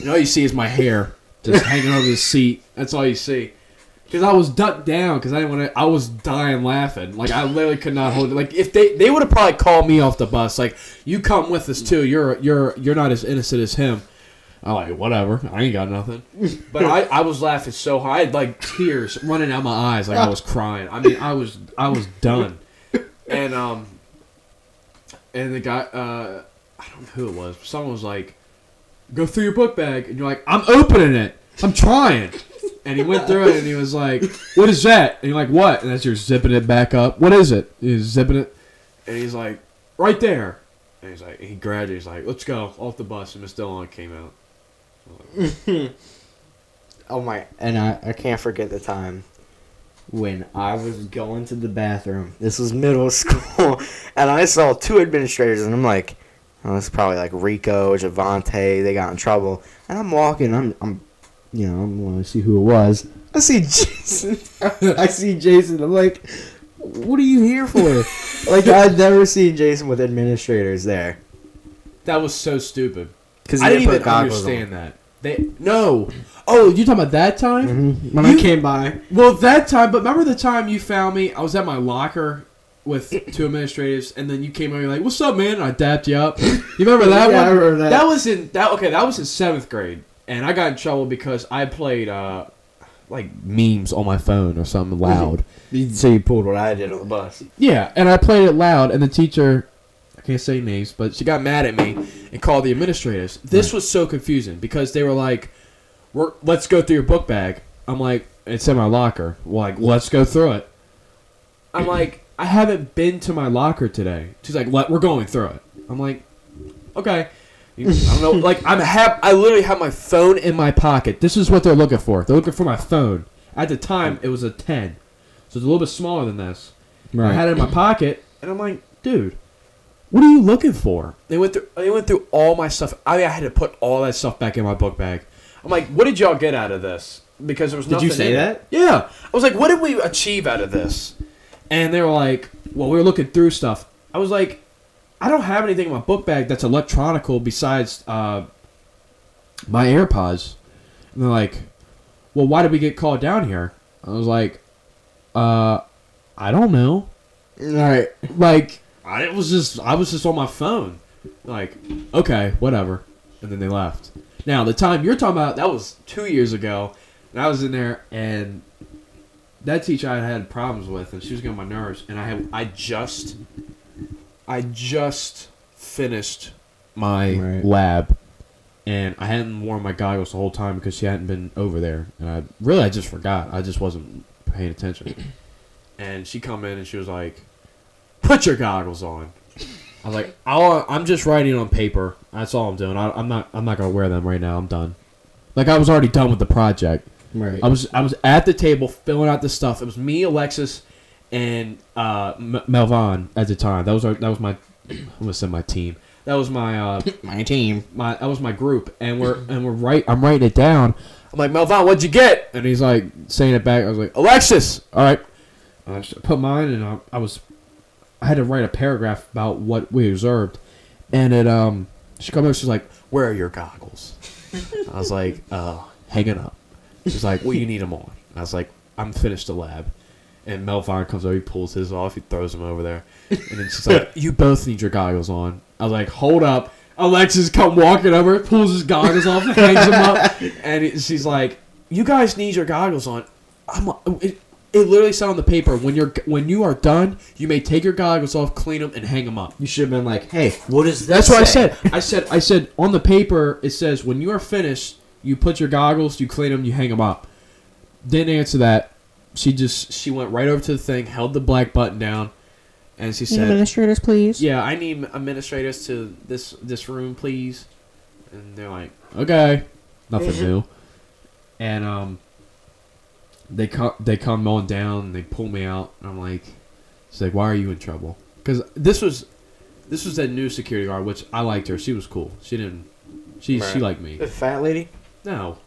And all you see is my hair just hanging over the seat. That's all you see. Because I was ducked down because I didn't want to. I was dying laughing. Like I literally could not hold it. Like if they they would have probably called me off the bus. Like you come with us too. You're you're you're not as innocent as him. I'm like whatever. I ain't got nothing. But I, I was laughing so hard. I had like tears running out my eyes. Like I was crying. I mean I was I was done. And um and the guy uh I don't know who it was. Someone was like, "Go through your book bag," and you're like, "I'm opening it. I'm trying." And he went through it, and he was like, "What is that?" And you're like, "What?" And as you're zipping it back up, "What is it?" He's zipping it, and he's like, "Right there." And he's like, he grabbed it. He's like, "Let's go off the bus." And Miss Dillon came out. Oh my! And I, I can't forget the time When I was going to the bathroom. This was middle school, and I saw two administrators, and I'm like, oh, this is probably like Rico, Javante. They got in trouble, And I'm walking, I'm, I'm, you know, I'm going to see who it was. I see Jason. I see Jason. I'm like, what are you here for? like, I've never seen Jason with administrators there. That was so stupid. because I didn't even understand that. They no. Oh, you talking about that time? Mm-hmm. When You- I came by. Well, that time, but remember the time you found me? I was at my locker with two administrators, and then you came over. You're like, "What's up, man?" And I dapped you up. You remember that Yeah, one? I remember that. that. was in that. Okay, that was in seventh grade, and I got in trouble because I played uh, like memes on my phone or something loud. So you pulled what I did on the bus. yeah, and I played it loud, and the teacher. I can't say names, but she got mad at me and called the administrators. This was so confusing because they were like, "We're let's go through your book bag." I'm like, "It's in my locker." Like, let's go through it. I'm like, "I haven't been to my locker today." She's like, "Let we're going through it." I'm like, "Okay." I don't know. Like, I'm have I literally have my phone in my pocket. This is what they're looking for. They're looking for my phone. At the time, it was a 10, so it's a little bit smaller than this. I had it in my pocket, and I'm like, dude, what are you looking for? They went through. They went through all my stuff. I mean, I had to put all that stuff back in my book bag. I'm like, what did y'all get out of this? Because there was Did you nothing say in it. that? Yeah, I was like, what did we achieve out of this? And they were like, well, we were looking through stuff. I was like, I don't have anything in my book bag that's electronical besides uh, my AirPods. And they're like, well, why did we get called down here? I was like, uh, I don't know Alright. like I was just I was just on my phone. Like, okay, whatever. And then they left. Now the time you're talking about that was two years ago, and I was in there and that teacher I had problems with, and she was getting on my nerves. And I had I just I just finished my Right. lab, and I hadn't worn my goggles the whole time because she hadn't been over there, and I really I just forgot. I just wasn't paying attention. And she come in and she was like, "Put your goggles on." I was like, I'll, I'm just writing on paper. That's all I'm doing. I, I'm not. I'm not gonna wear them right now. I'm done. Like I was already done with the project. Right. I was I was at the table filling out the stuff. It was me, Alexis, and uh, M- Melvon at the time. That was our, that was my I'm gonna say my team. That was my uh, my team. my that was my group, and we're and we're right. I'm writing it down. I'm like Melvon, what'd you get? And he's like saying it back. I was like Alexis, all right. I put mine, and I, I was I had to write a paragraph about what we observed, and it um she comes up. She's like, "Where are your goggles?" I was like, "Uh, hanging up." She's like, "Well, you need them on." I was like, "I'm finished the lab." And Melvon comes over, he pulls his off, he throws them over there, and then she's like, "You both need your goggles on." I was like, "Hold up." Alexis come walking over, pulls his goggles off, and hangs them up, and it, she's like, "You guys need your goggles on." I'm it, it literally said on the paper when you're when you are done, you may take your goggles off, clean them, and hang them up. You should have been like, hey, what is this? That's what I said. I said I said on the paper it says when you are finished, you put your goggles, you clean them, you hang them up. Didn't answer that. She just she went right over to the thing, held the black button down, and she said, Administrators, please. "Yeah, I need administrators to this this room, please." And they're like, "Okay, nothing new." And um, they come they come on down, and they pull me out, and I'm like, "It's like, why are you in trouble?" Because this was this was that new security guard, which I liked her. She was cool. She didn't. She she liked me. The fat lady. No,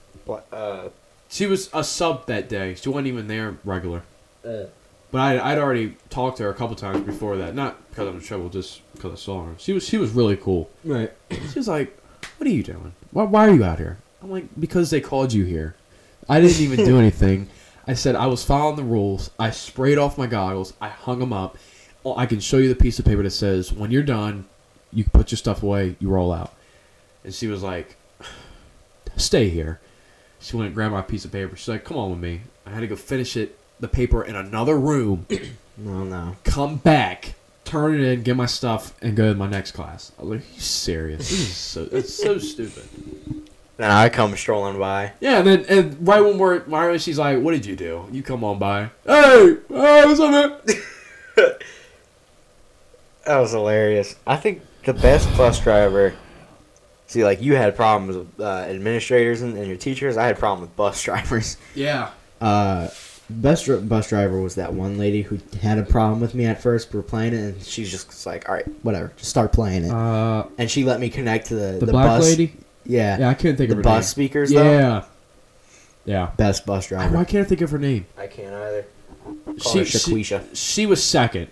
Uh, she was a sub that day. She wasn't even there regular. Uh. But I, I'd already talked to her a couple times before that. Not because I'm in trouble, just because I saw her. She was she was really cool. Right. She was like, "What are you doing? Why, why are you out here?" I'm like, "Because they called you here. I didn't even do anything. I said I was following the rules. I sprayed off my goggles. I hung them up. Oh, I can show you the piece of paper that says when you're done, you put your stuff away. You roll out." And she was like, "Stay here." She went and grabbed my piece of paper. She's like, "Come on with me." I had to go finish it, the paper in another room. No, no. come back, turn it in, get my stuff, and go to my next class. I was like, you serious? This is so it's so stupid. then I come strolling by. Yeah, and then and right when we're right she's like, What did you do? You come on by. Hey, hey, what's up, man? That was hilarious. I think the best bus driver. See, like you had problems with uh, administrators and, and your teachers. I had problem with bus drivers. Yeah. Uh, best dr- bus driver was that one lady who had a problem with me at first. We were playing it, and She's just like, all right, whatever, just start playing it. Uh and she let me connect to the the, the, black bus. lady? Yeah, Yeah, I couldn't think the of her bus name. speakers though. Yeah. Yeah. best bus driver. Why can't I think of her name? I can't either. Call She, she, she was second.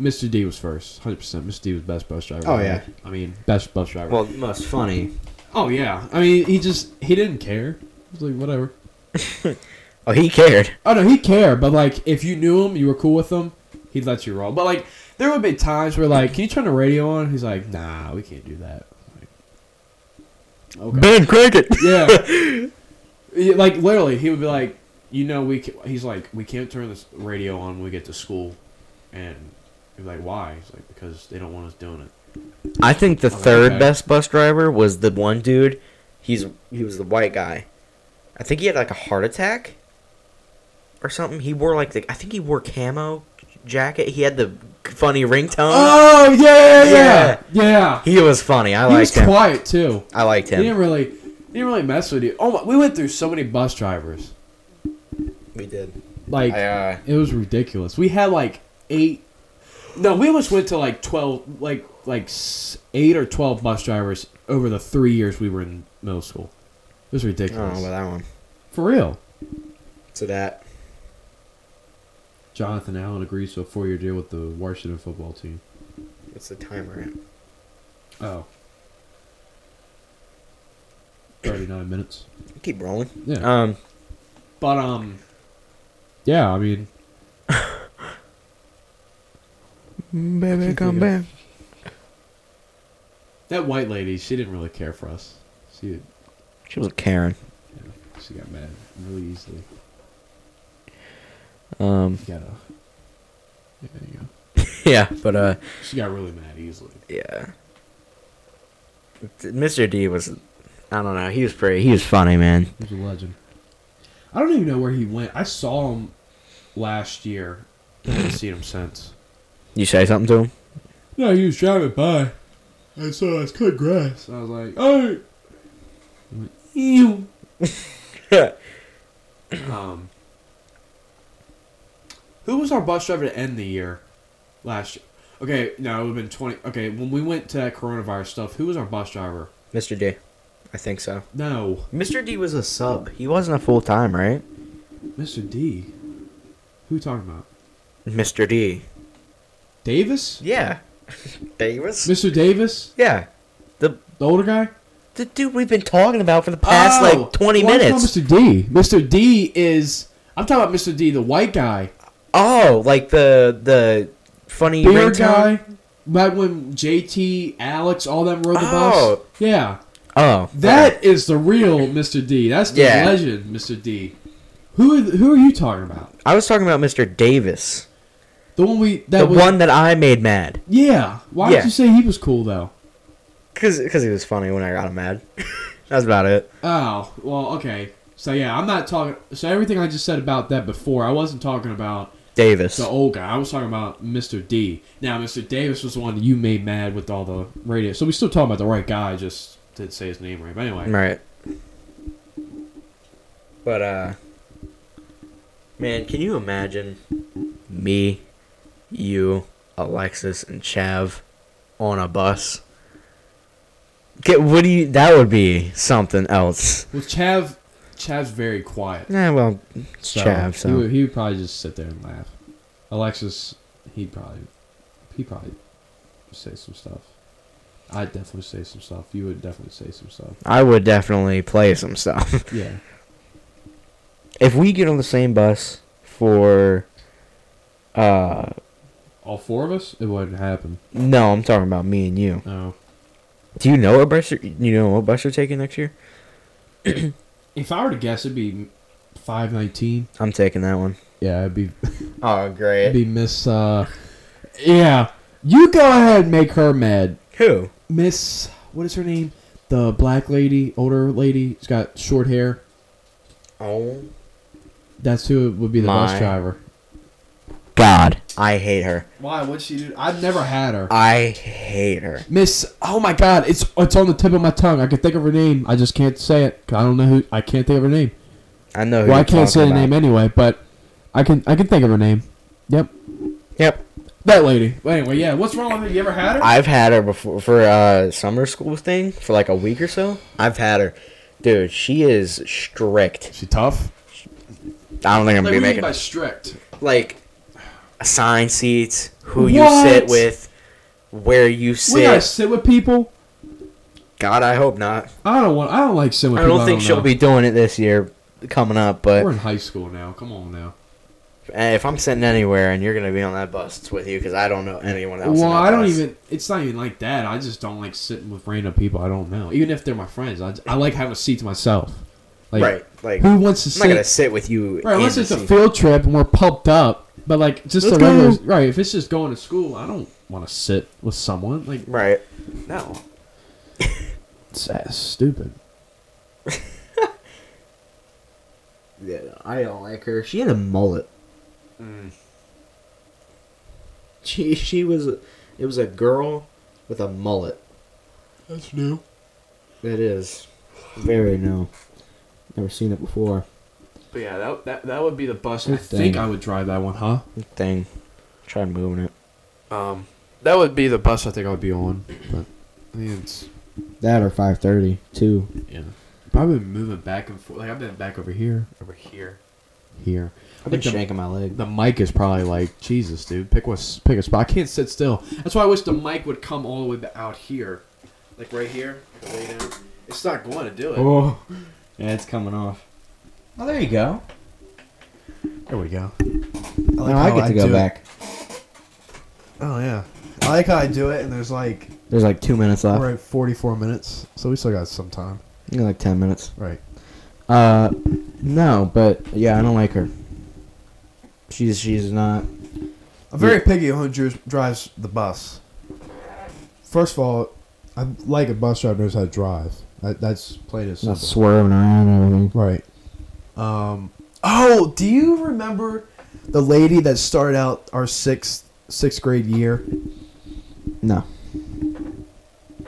Mr. D was first. 100%. Mr. D was best bus driver. Oh, yeah. I mean, best bus driver. Well, Most funny. Oh yeah, I mean he just he didn't care. He was like whatever. oh, he cared. Oh no, he cared, but like if you knew him, you were cool with him, he'd let you roll. But like there would be times where like, can you turn the radio on? He's like, nah, we can't do that. I'm like, okay. Ben Cricket. yeah. Yeah, like literally, he would be like, you know, we. Can, he's like, we can't turn this radio on when we get to school, and he's like, why? He's like, because they don't want us doing it. I think the third okay. best bus driver was the one dude. He's he was the white guy. I think he had like a heart attack or something. He wore like the I think he wore camo jacket. He had the funny ringtone. Oh yeah, yeah, Yeah. yeah. He was funny. I He was liked him. quiet too. I liked him. He didn't really, he didn't really mess with you. Oh my, we went through so many bus drivers. We did. Like I, uh, it was ridiculous. We had like eight. No, we almost went to like twelve, like like eight or twelve bus drivers over the three years we were in middle school. It was ridiculous. I don't ridiculous. know about that one. For real. So that Jonathan Allen agrees to a four-year deal with the Washington football team. what's the timer at? Oh. 39 minutes. Keep rolling. Yeah. Um, But um, yeah. I mean, baby, come back. that white lady, she didn't really care for us. She She was a Karen. she got mad really easily. Um, You gotta. Yeah, there you go. yeah, but uh, She got really mad easily. yeah. Mr. D was, I don't know. He was pretty. He was funny, man. He was a legend. I don't even know where he went. I saw him last year. I haven't seen him since. You say something to him? No, he was driving by. I saw us cut grass. I was like, oh. Ew. um, who was our bus driver to end the year last year? Okay, no, it would have been 20. Okay, when we went to that coronavirus stuff, who was our bus driver? Mr. D. I think so. No, Mr. D was a sub. He wasn't a full time, right? Mr. D. Who you talking about? Mr. D. Davis? Yeah. Davis? Mr. Davis? Yeah. The The older guy? the dude we've been talking about for the past Oh, like 20 well, I'm minutes. Mr. D. Mr. D is. I'm talking about Mr. D, the white guy. Oh, like the the funny Beard ringtone? guy. Back when JT, Alex, all them rode the Oh. bus. Yeah. Oh, That is the real Mr. D. That's the Yeah. legend, Mr. D. Who who are you talking about? I was talking about Mr. Davis, The one we that the was, one that I made mad, Yeah. Why Yeah. did you say he was cool though? cause cause he was funny when I got him mad. That's about it. Oh well, okay. So yeah, I'm not talking. So everything I just said about that before, I wasn't talking about Davis. the old guy. I was talking about Mr. D. Now, Mr. Davis was the one that you made mad with all the radio. So we still talking about the right guy. Just didn't say his name right. But anyway, Right. But uh man, can you imagine me, you, Alexis and Chav on a bus? Get what do you that would be something else. well, Chav, Chav's very quiet. Yeah, well, it's So Chav, he so would, he would probably just sit there and laugh. Alexis, he'd probably, he probably say some stuff. I'd definitely say some stuff. You would definitely say some stuff. I would definitely play some stuff. Yeah. if we get on the same bus for uh All four of us, it wouldn't happen. no, I'm talking about me and you. No. Do you know what bus you're, you know what bus you're taking next year? If I were to guess, it'd be five nineteen. I'm taking that one. Yeah, it'd be Oh, great. it'd be Miss. uh Yeah, you go ahead and make her mad, Who? Miss. What is her name? The black lady, older lady. She's got short hair. Oh That's who would be the bus driver. God, I hate her. Why? What'd she do? I've never had her. I hate her. Miss. Oh my God! It's it's on the tip of my tongue. I can think of her name. I just can't say it. I don't know who. I can't think of her name. I know. Who Well, I you're can't say the name anyway, but I can. I can think of her name. Yep. Yep. That lady. Well, anyway, yeah. What's wrong with her? You ever had her? I've had her before for a summer school thing for like a week or so. I've had her, dude. She is strict. she tough. I don't think I'm gonna Like, what be do you mean making by strict? like assigned seats, who you sit with, where you sit. We gotta sit. sit with people. God, I hope not. I don't want. I don't like sitting with people. I don't think she'll know. be doing it this year, coming up. But we're in high school now. Come on now. if I'm sitting anywhere and you're gonna be on that bus, it's with you because I don't know anyone else. Well, I don't bus. even. It's not even like that. I just don't like sitting with random people I don't know, even if they're my friends. I, I like having a seat to myself. Like, right. Like Who wants to I'm not gonna sit? sit with you. Right, unless it's a field trip and we're pumped up. But like just Let's a regular. go. Right, if it's just going to school, I don't want to sit with someone. Like Right. no. It's that's stupid. Yeah, I don't like her. She had a mullet. Mm. She she was a, it was a girl with a mullet. That's new. It is very new. Never seen it before. But yeah, that that, that would be the bus. I Good think. I would drive that one, huh? Thing. Try moving it. Um, that would be the bus I think I would be on. But I mean, it's That or five thirty too. yeah. Probably been moving back and forth. Like I've been back over here, over here, here. I've been Like the- shaking my leg. The mic is probably like Jesus, dude. Pick a pick a spot. I can't sit still. That's why I wish the mic would come all the way out here, like right here. Lay down. It's not going to do it. Oh, yeah, it's coming off. Oh, there you go. There we go. now I get to go back. Oh yeah, I like how I do it, and there's like There's like two minutes left. we're at 44 minutes, so we still got some time. You got like ten minutes. Right. Uh, no, but yeah, I don't like her. She's she's not. I'm very picky on who dri- drives the bus. First of all, I like a bus driver knows how to drive. That, that's plain and Not simple. swerving around and everything. Right. Um. Oh, do you remember the lady that started out our sixth sixth grade year? No.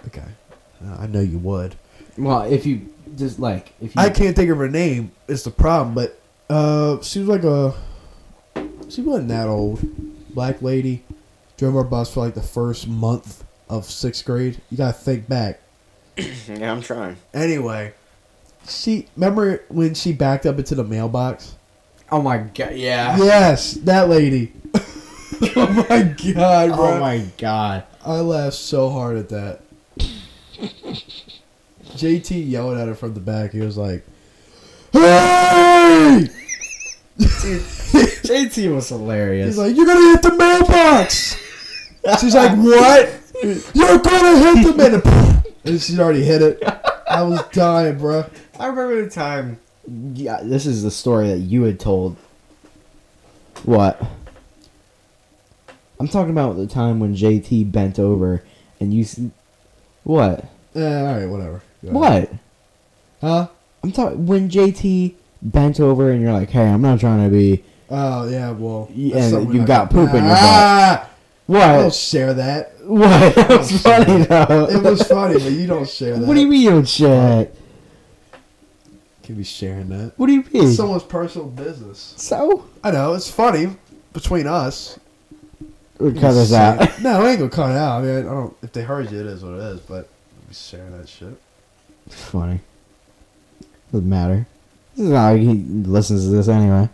Okay. Uh, I know you would. Well, if you just like if you I can't think of her name. it's the problem, but uh, she was like a. She wasn't that old. Black lady, drove our bus for like the first month of sixth grade. You gotta think back. Yeah, I'm trying. Anyway, she remember when she backed up into the mailbox. Oh my god! Yeah. Yes, that lady. oh my god, bro! Oh my god! I laughed so hard at that. JT yelled at her from the back. He was like, "Hey!" JT was hilarious. He's like, "You're gonna hit the mailbox." She's like, "What? You're gonna hit the mailbox." And she's already hit it. I was dying, bro. I remember the time. Yeah, this is the story that you had told. What? I'm talking about the time when JT bent over and you. s- What? Eh, all right, whatever. What? Huh? I'm talking when JT bent over and you're like, "Hey, I'm not trying to be." Oh yeah, well, Yeah, you got poop in your Ah! What? Don't share that. What? It was funny though. It was funny, but you don't share that. What do you mean you don't shit? Be sharing that. What do you mean? It's someone's personal business. so? I know it's funny between us. We'll cut this out. No, I ain't gonna cut it out. I mean, I don't. If they heard you, it is what it is. But we be sharing that shit. It's funny. Doesn't matter. This is not like he listens to this anyway.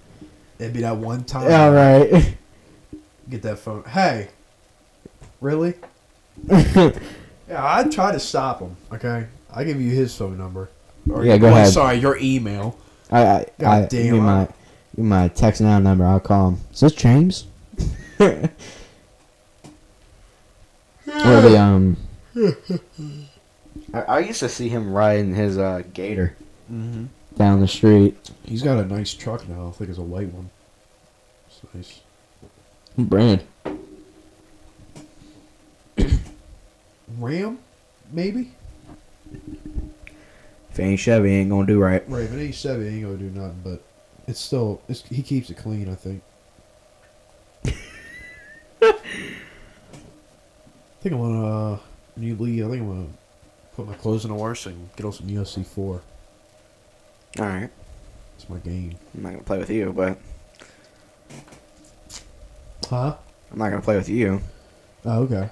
It'd be that one time. All right. Get that phone. Hey, really? Yeah, I try to stop him. Okay, I give you his phone number. Or Yeah, go well, ahead. Sorry, your email. I, I, God I damn, give me my, give me my text now number. I'll call him. Is this James? or the um. I, I used to see him riding his uh, gator Mm-hmm. down the street. He's got a nice truck now. I think it's a white one. It's nice. Brand. Ram, maybe. If it ain't Chevy, ain't gonna do right. Right, if it ain't Chevy, ain't gonna do nothing. But it's still, it's, he keeps it clean. I think. I think I'm gonna uh, new league. I think I'm gonna put my clothes in the wash and get on some UFC four. All right. It's my game. I'm not gonna play with you, but Huh? I'm not gonna play with you. Oh, okay.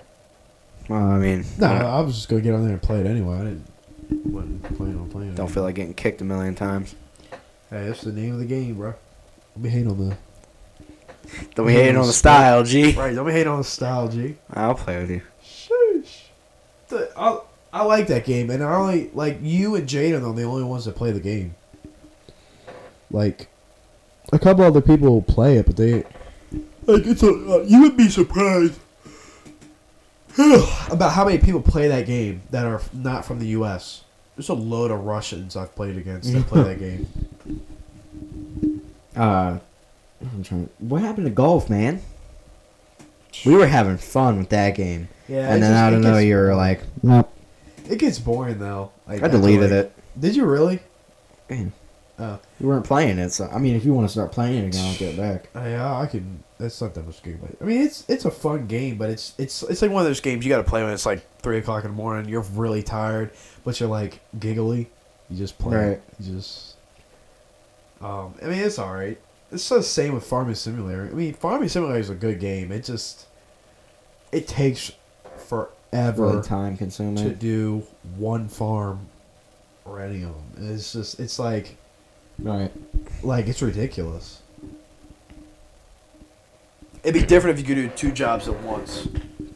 Well, I mean, No, I I was just gonna get on there and play it anyway. I didn't. Wasn't planning on playing. don't feel like getting kicked a million times. Hey, that's the name of the game, bro. Don't be hating on the. Don't be hating on the style, G. Right, don't be hating on the style, G. I'll play with you. Sheesh. The, I, I like that game, and I only like you and Jaden are the only ones that play the game. Like, a couple other people will play it, but they like it's a. Uh, you would be surprised about how many people play that game that are not from the U.S. There's a load of Russians I've played against that play that game. Uh, I'm trying. What happened to golf, man? We were having fun with that game, Yeah, and then out of nowhere you were like, "Nope." it gets boring though. Like, I deleted like- it. Did you really? Man, Oh. you weren't playing it, so I mean, if you want to start playing it again, I'll get back. Yeah, I can. That's not that much game. But I mean, it's it's a fun game, but it's it's it's like one of those games you got to play when it's like three o'clock in the morning. You're really tired, but you're like giggly. You just play. Right. It. You just. Um, I mean, it's all right. It's the same with Farming Simulator. I mean, Farming Simulator is a good game. It just it takes forever Really time consuming to do one farm or any of them. It's just it's like Right. like it's ridiculous. It'd be different if you could do two jobs at once.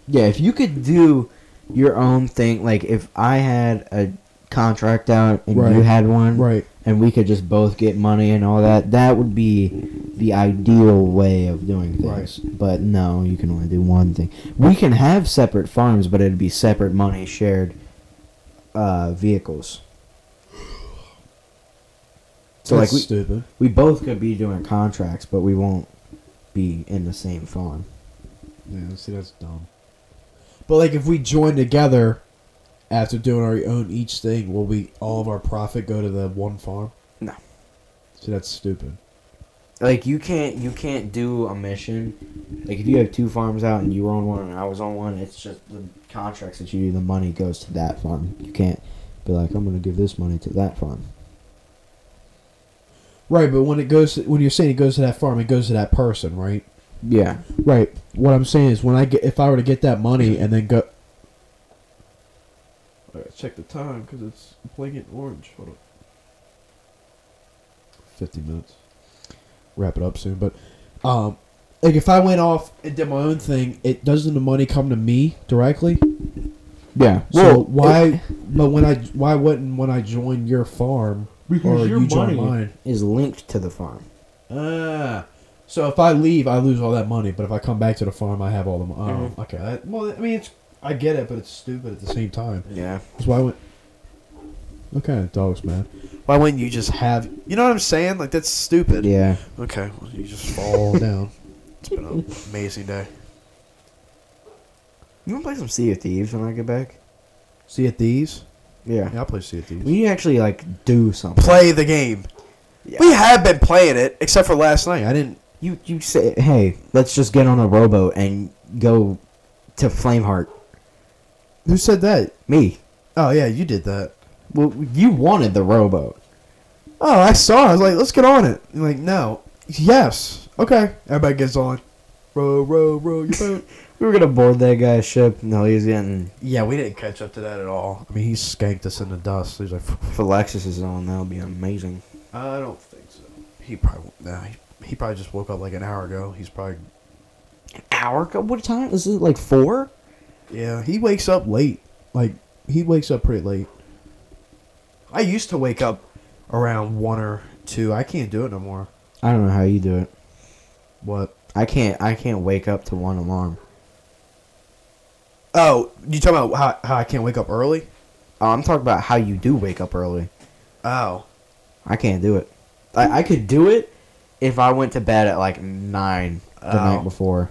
Yeah, if you could do your own thing, like if I had a contract out and Right. you had one, Right. and we could just both get money and all that, that would be the ideal way of doing things. But no, you can only do one thing. We can have separate farms, but it'd be separate money shared uh, vehicles. So That's like we, stupid. we both could be doing contracts, but we won't be in the same farm. Yeah, see that's dumb. But like if we join together after doing our own each thing, will we all of our profit go to the one farm? No. See that's stupid. like you can't you can't do a mission. Like if you have two farms out and you were on one and I was on one, it's just the contracts that you do. The money goes to that farm. You can't be like I'm gonna give this money to that farm. Right, but when it goes, when you're saying it goes to that farm, it goes to that person, right? Yeah. Right. What I'm saying is, when I get, if I were to get that money and then go, I gotta check the time because it's playing blinking orange. Hold on. Fifty minutes. Wrap it up soon, but um, like if I went off and did my own thing, it doesn't the money come to me directly? Yeah. So why? but when I why wouldn't when I join your farm or your you money- mine? is linked to the farm. Ah. So if I leave, I lose all that money. But if I come back to the farm, I have all the money. Oh, okay. I, well, I mean, it's I get it, but it's stupid at the same time. Yeah. That's why I went. What kind of dogs, man? Why wouldn't you just have? You know what I'm saying? Like that's stupid. Yeah. Okay. Well, you just fall down. It's been an amazing day. You wanna play some Sea of Thieves when I get back? See at these? Yeah. Yeah, I'll play Sea of Thieves. We need to actually like do something. play the game. Yeah. We have been playing it, except for last night. I didn't. You you say hey, let's just get on a rowboat and go to Flameheart. Who said that? Me. Oh yeah, you did that. Well, you wanted the rowboat. Oh, I saw. I was like, let's get on it. You're like, no. Yes. Okay. Everybody gets on. Row, row, row your boat. We were gonna board that guy's ship. No, he's getting. yeah, we didn't catch up to that at all. I mean, he skanked us in the dust. He's like, If Alexis is on, that would be amazing. I don't think so. He probably, nah, he, he probably just woke up like an hour ago. He's probably, An hour? ago? What time? Is it like four? yeah, he wakes up late. Like, he wakes up pretty late. I used to wake up around one or two. I can't do it no more. I don't know how you do it. What? I can't. I can't wake up to one alarm. Oh, you talking about how, how I can't wake up early? Oh, I'm talking about how you do wake up early. Oh. I can't do it. I, I could do it if I went to bed at like nine the Oh. night before.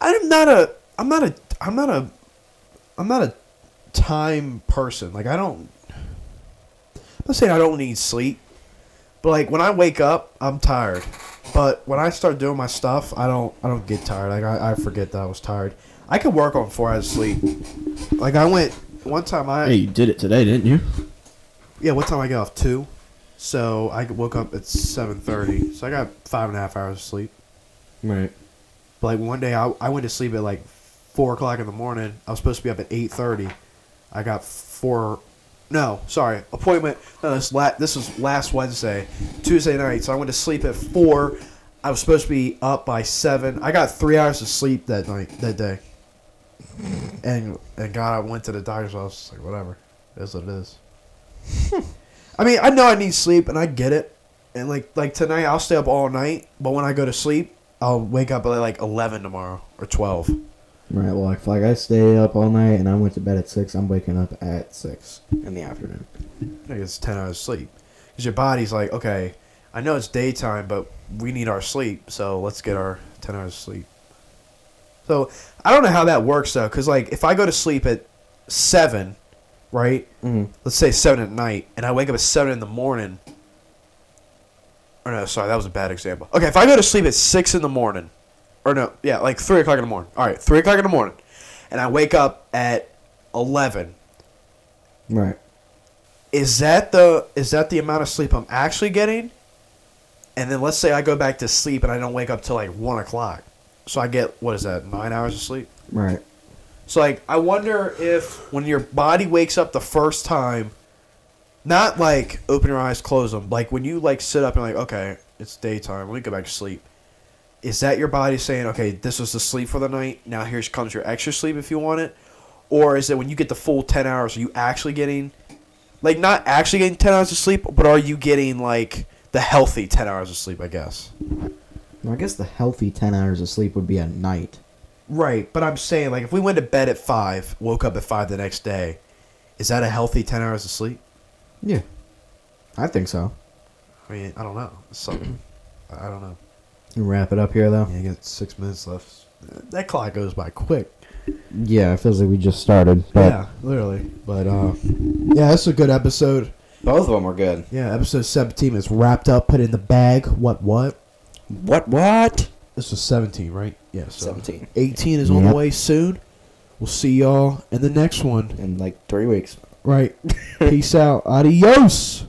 I'm not a I'm not a I'm not a I'm not a time person. Like I don't I'm not saying I don't need sleep. But like when I wake up, I'm tired. But when I start doing my stuff, I don't I don't get tired. Like I, I forget that I was tired. I could work on four hours of sleep. Like I went one time I Hey, you did it today, didn't you? yeah, what time I got off? Two. So I woke up at seven thirty. So I got five and a half hours of sleep. Right. But like one day, I, I went to sleep at like four o'clock in the morning. I was supposed to be up at eight thirty. I got four. No, sorry, appointment. No, this la- this was last Wednesday, Tuesday night. So I went to sleep at four. I was supposed to be up by seven. I got three hours of sleep that night, that day. And and God, I went to the doctor's office. Like whatever, it is what it is. I mean, I know I need sleep, and I get it. And like like tonight, I'll stay up all night. But when I go to sleep, I'll wake up at like eleven tomorrow or twelve. Right. Well, if like I stay up all night and I went to bed at six, I'm waking up at six in the afternoon. I it's ten hours sleep. Because your body's like, okay, I know it's daytime, but we need our sleep, so let's get our ten hours sleep. So I don't know how that works though, because like if I go to sleep at seven, right? Mm. Let's say seven at night, and I wake up at seven in the morning. Or no, sorry, that was a bad example. Okay, if I go to sleep at six in the morning, or no, yeah, like three o'clock in the morning. All right, three o'clock in the morning, and I wake up at eleven. Right. is that the is that the amount of sleep I'm actually getting? And then let's say I go back to sleep and I don't wake up till like one o'clock, so I get what is that nine hours of sleep? Right. So like I wonder if when your body wakes up the first time, not like open your eyes, close them, like when you like sit up and like okay it's daytime, let me go back to sleep. Is that your body saying okay this was the sleep for the night? Now here comes your extra sleep if you want it, or is it when you get the full ten hours? Are you actually getting like not actually getting 10 hours of sleep but are you getting like the healthy 10 hours of sleep i guess I guess the healthy ten hours of sleep would be at night. right but i'm saying like if we went to bed at 5 woke up at 5 the next day is that a healthy 10 hours of sleep Yeah. I think so. i mean i don't know something i don't know You wrap it up here though. yeah you got six minutes left that clock goes by quick Yeah, it feels like we just started. But yeah literally but uh yeah that's a good episode both of them were good. yeah episode 17 is wrapped up put in the bag what what What? What? This was 17, right? Yeah, so 17. 18 is on Yep. the way soon. We'll see y'all in the next one. In like three weeks. Right. Peace out. Adios.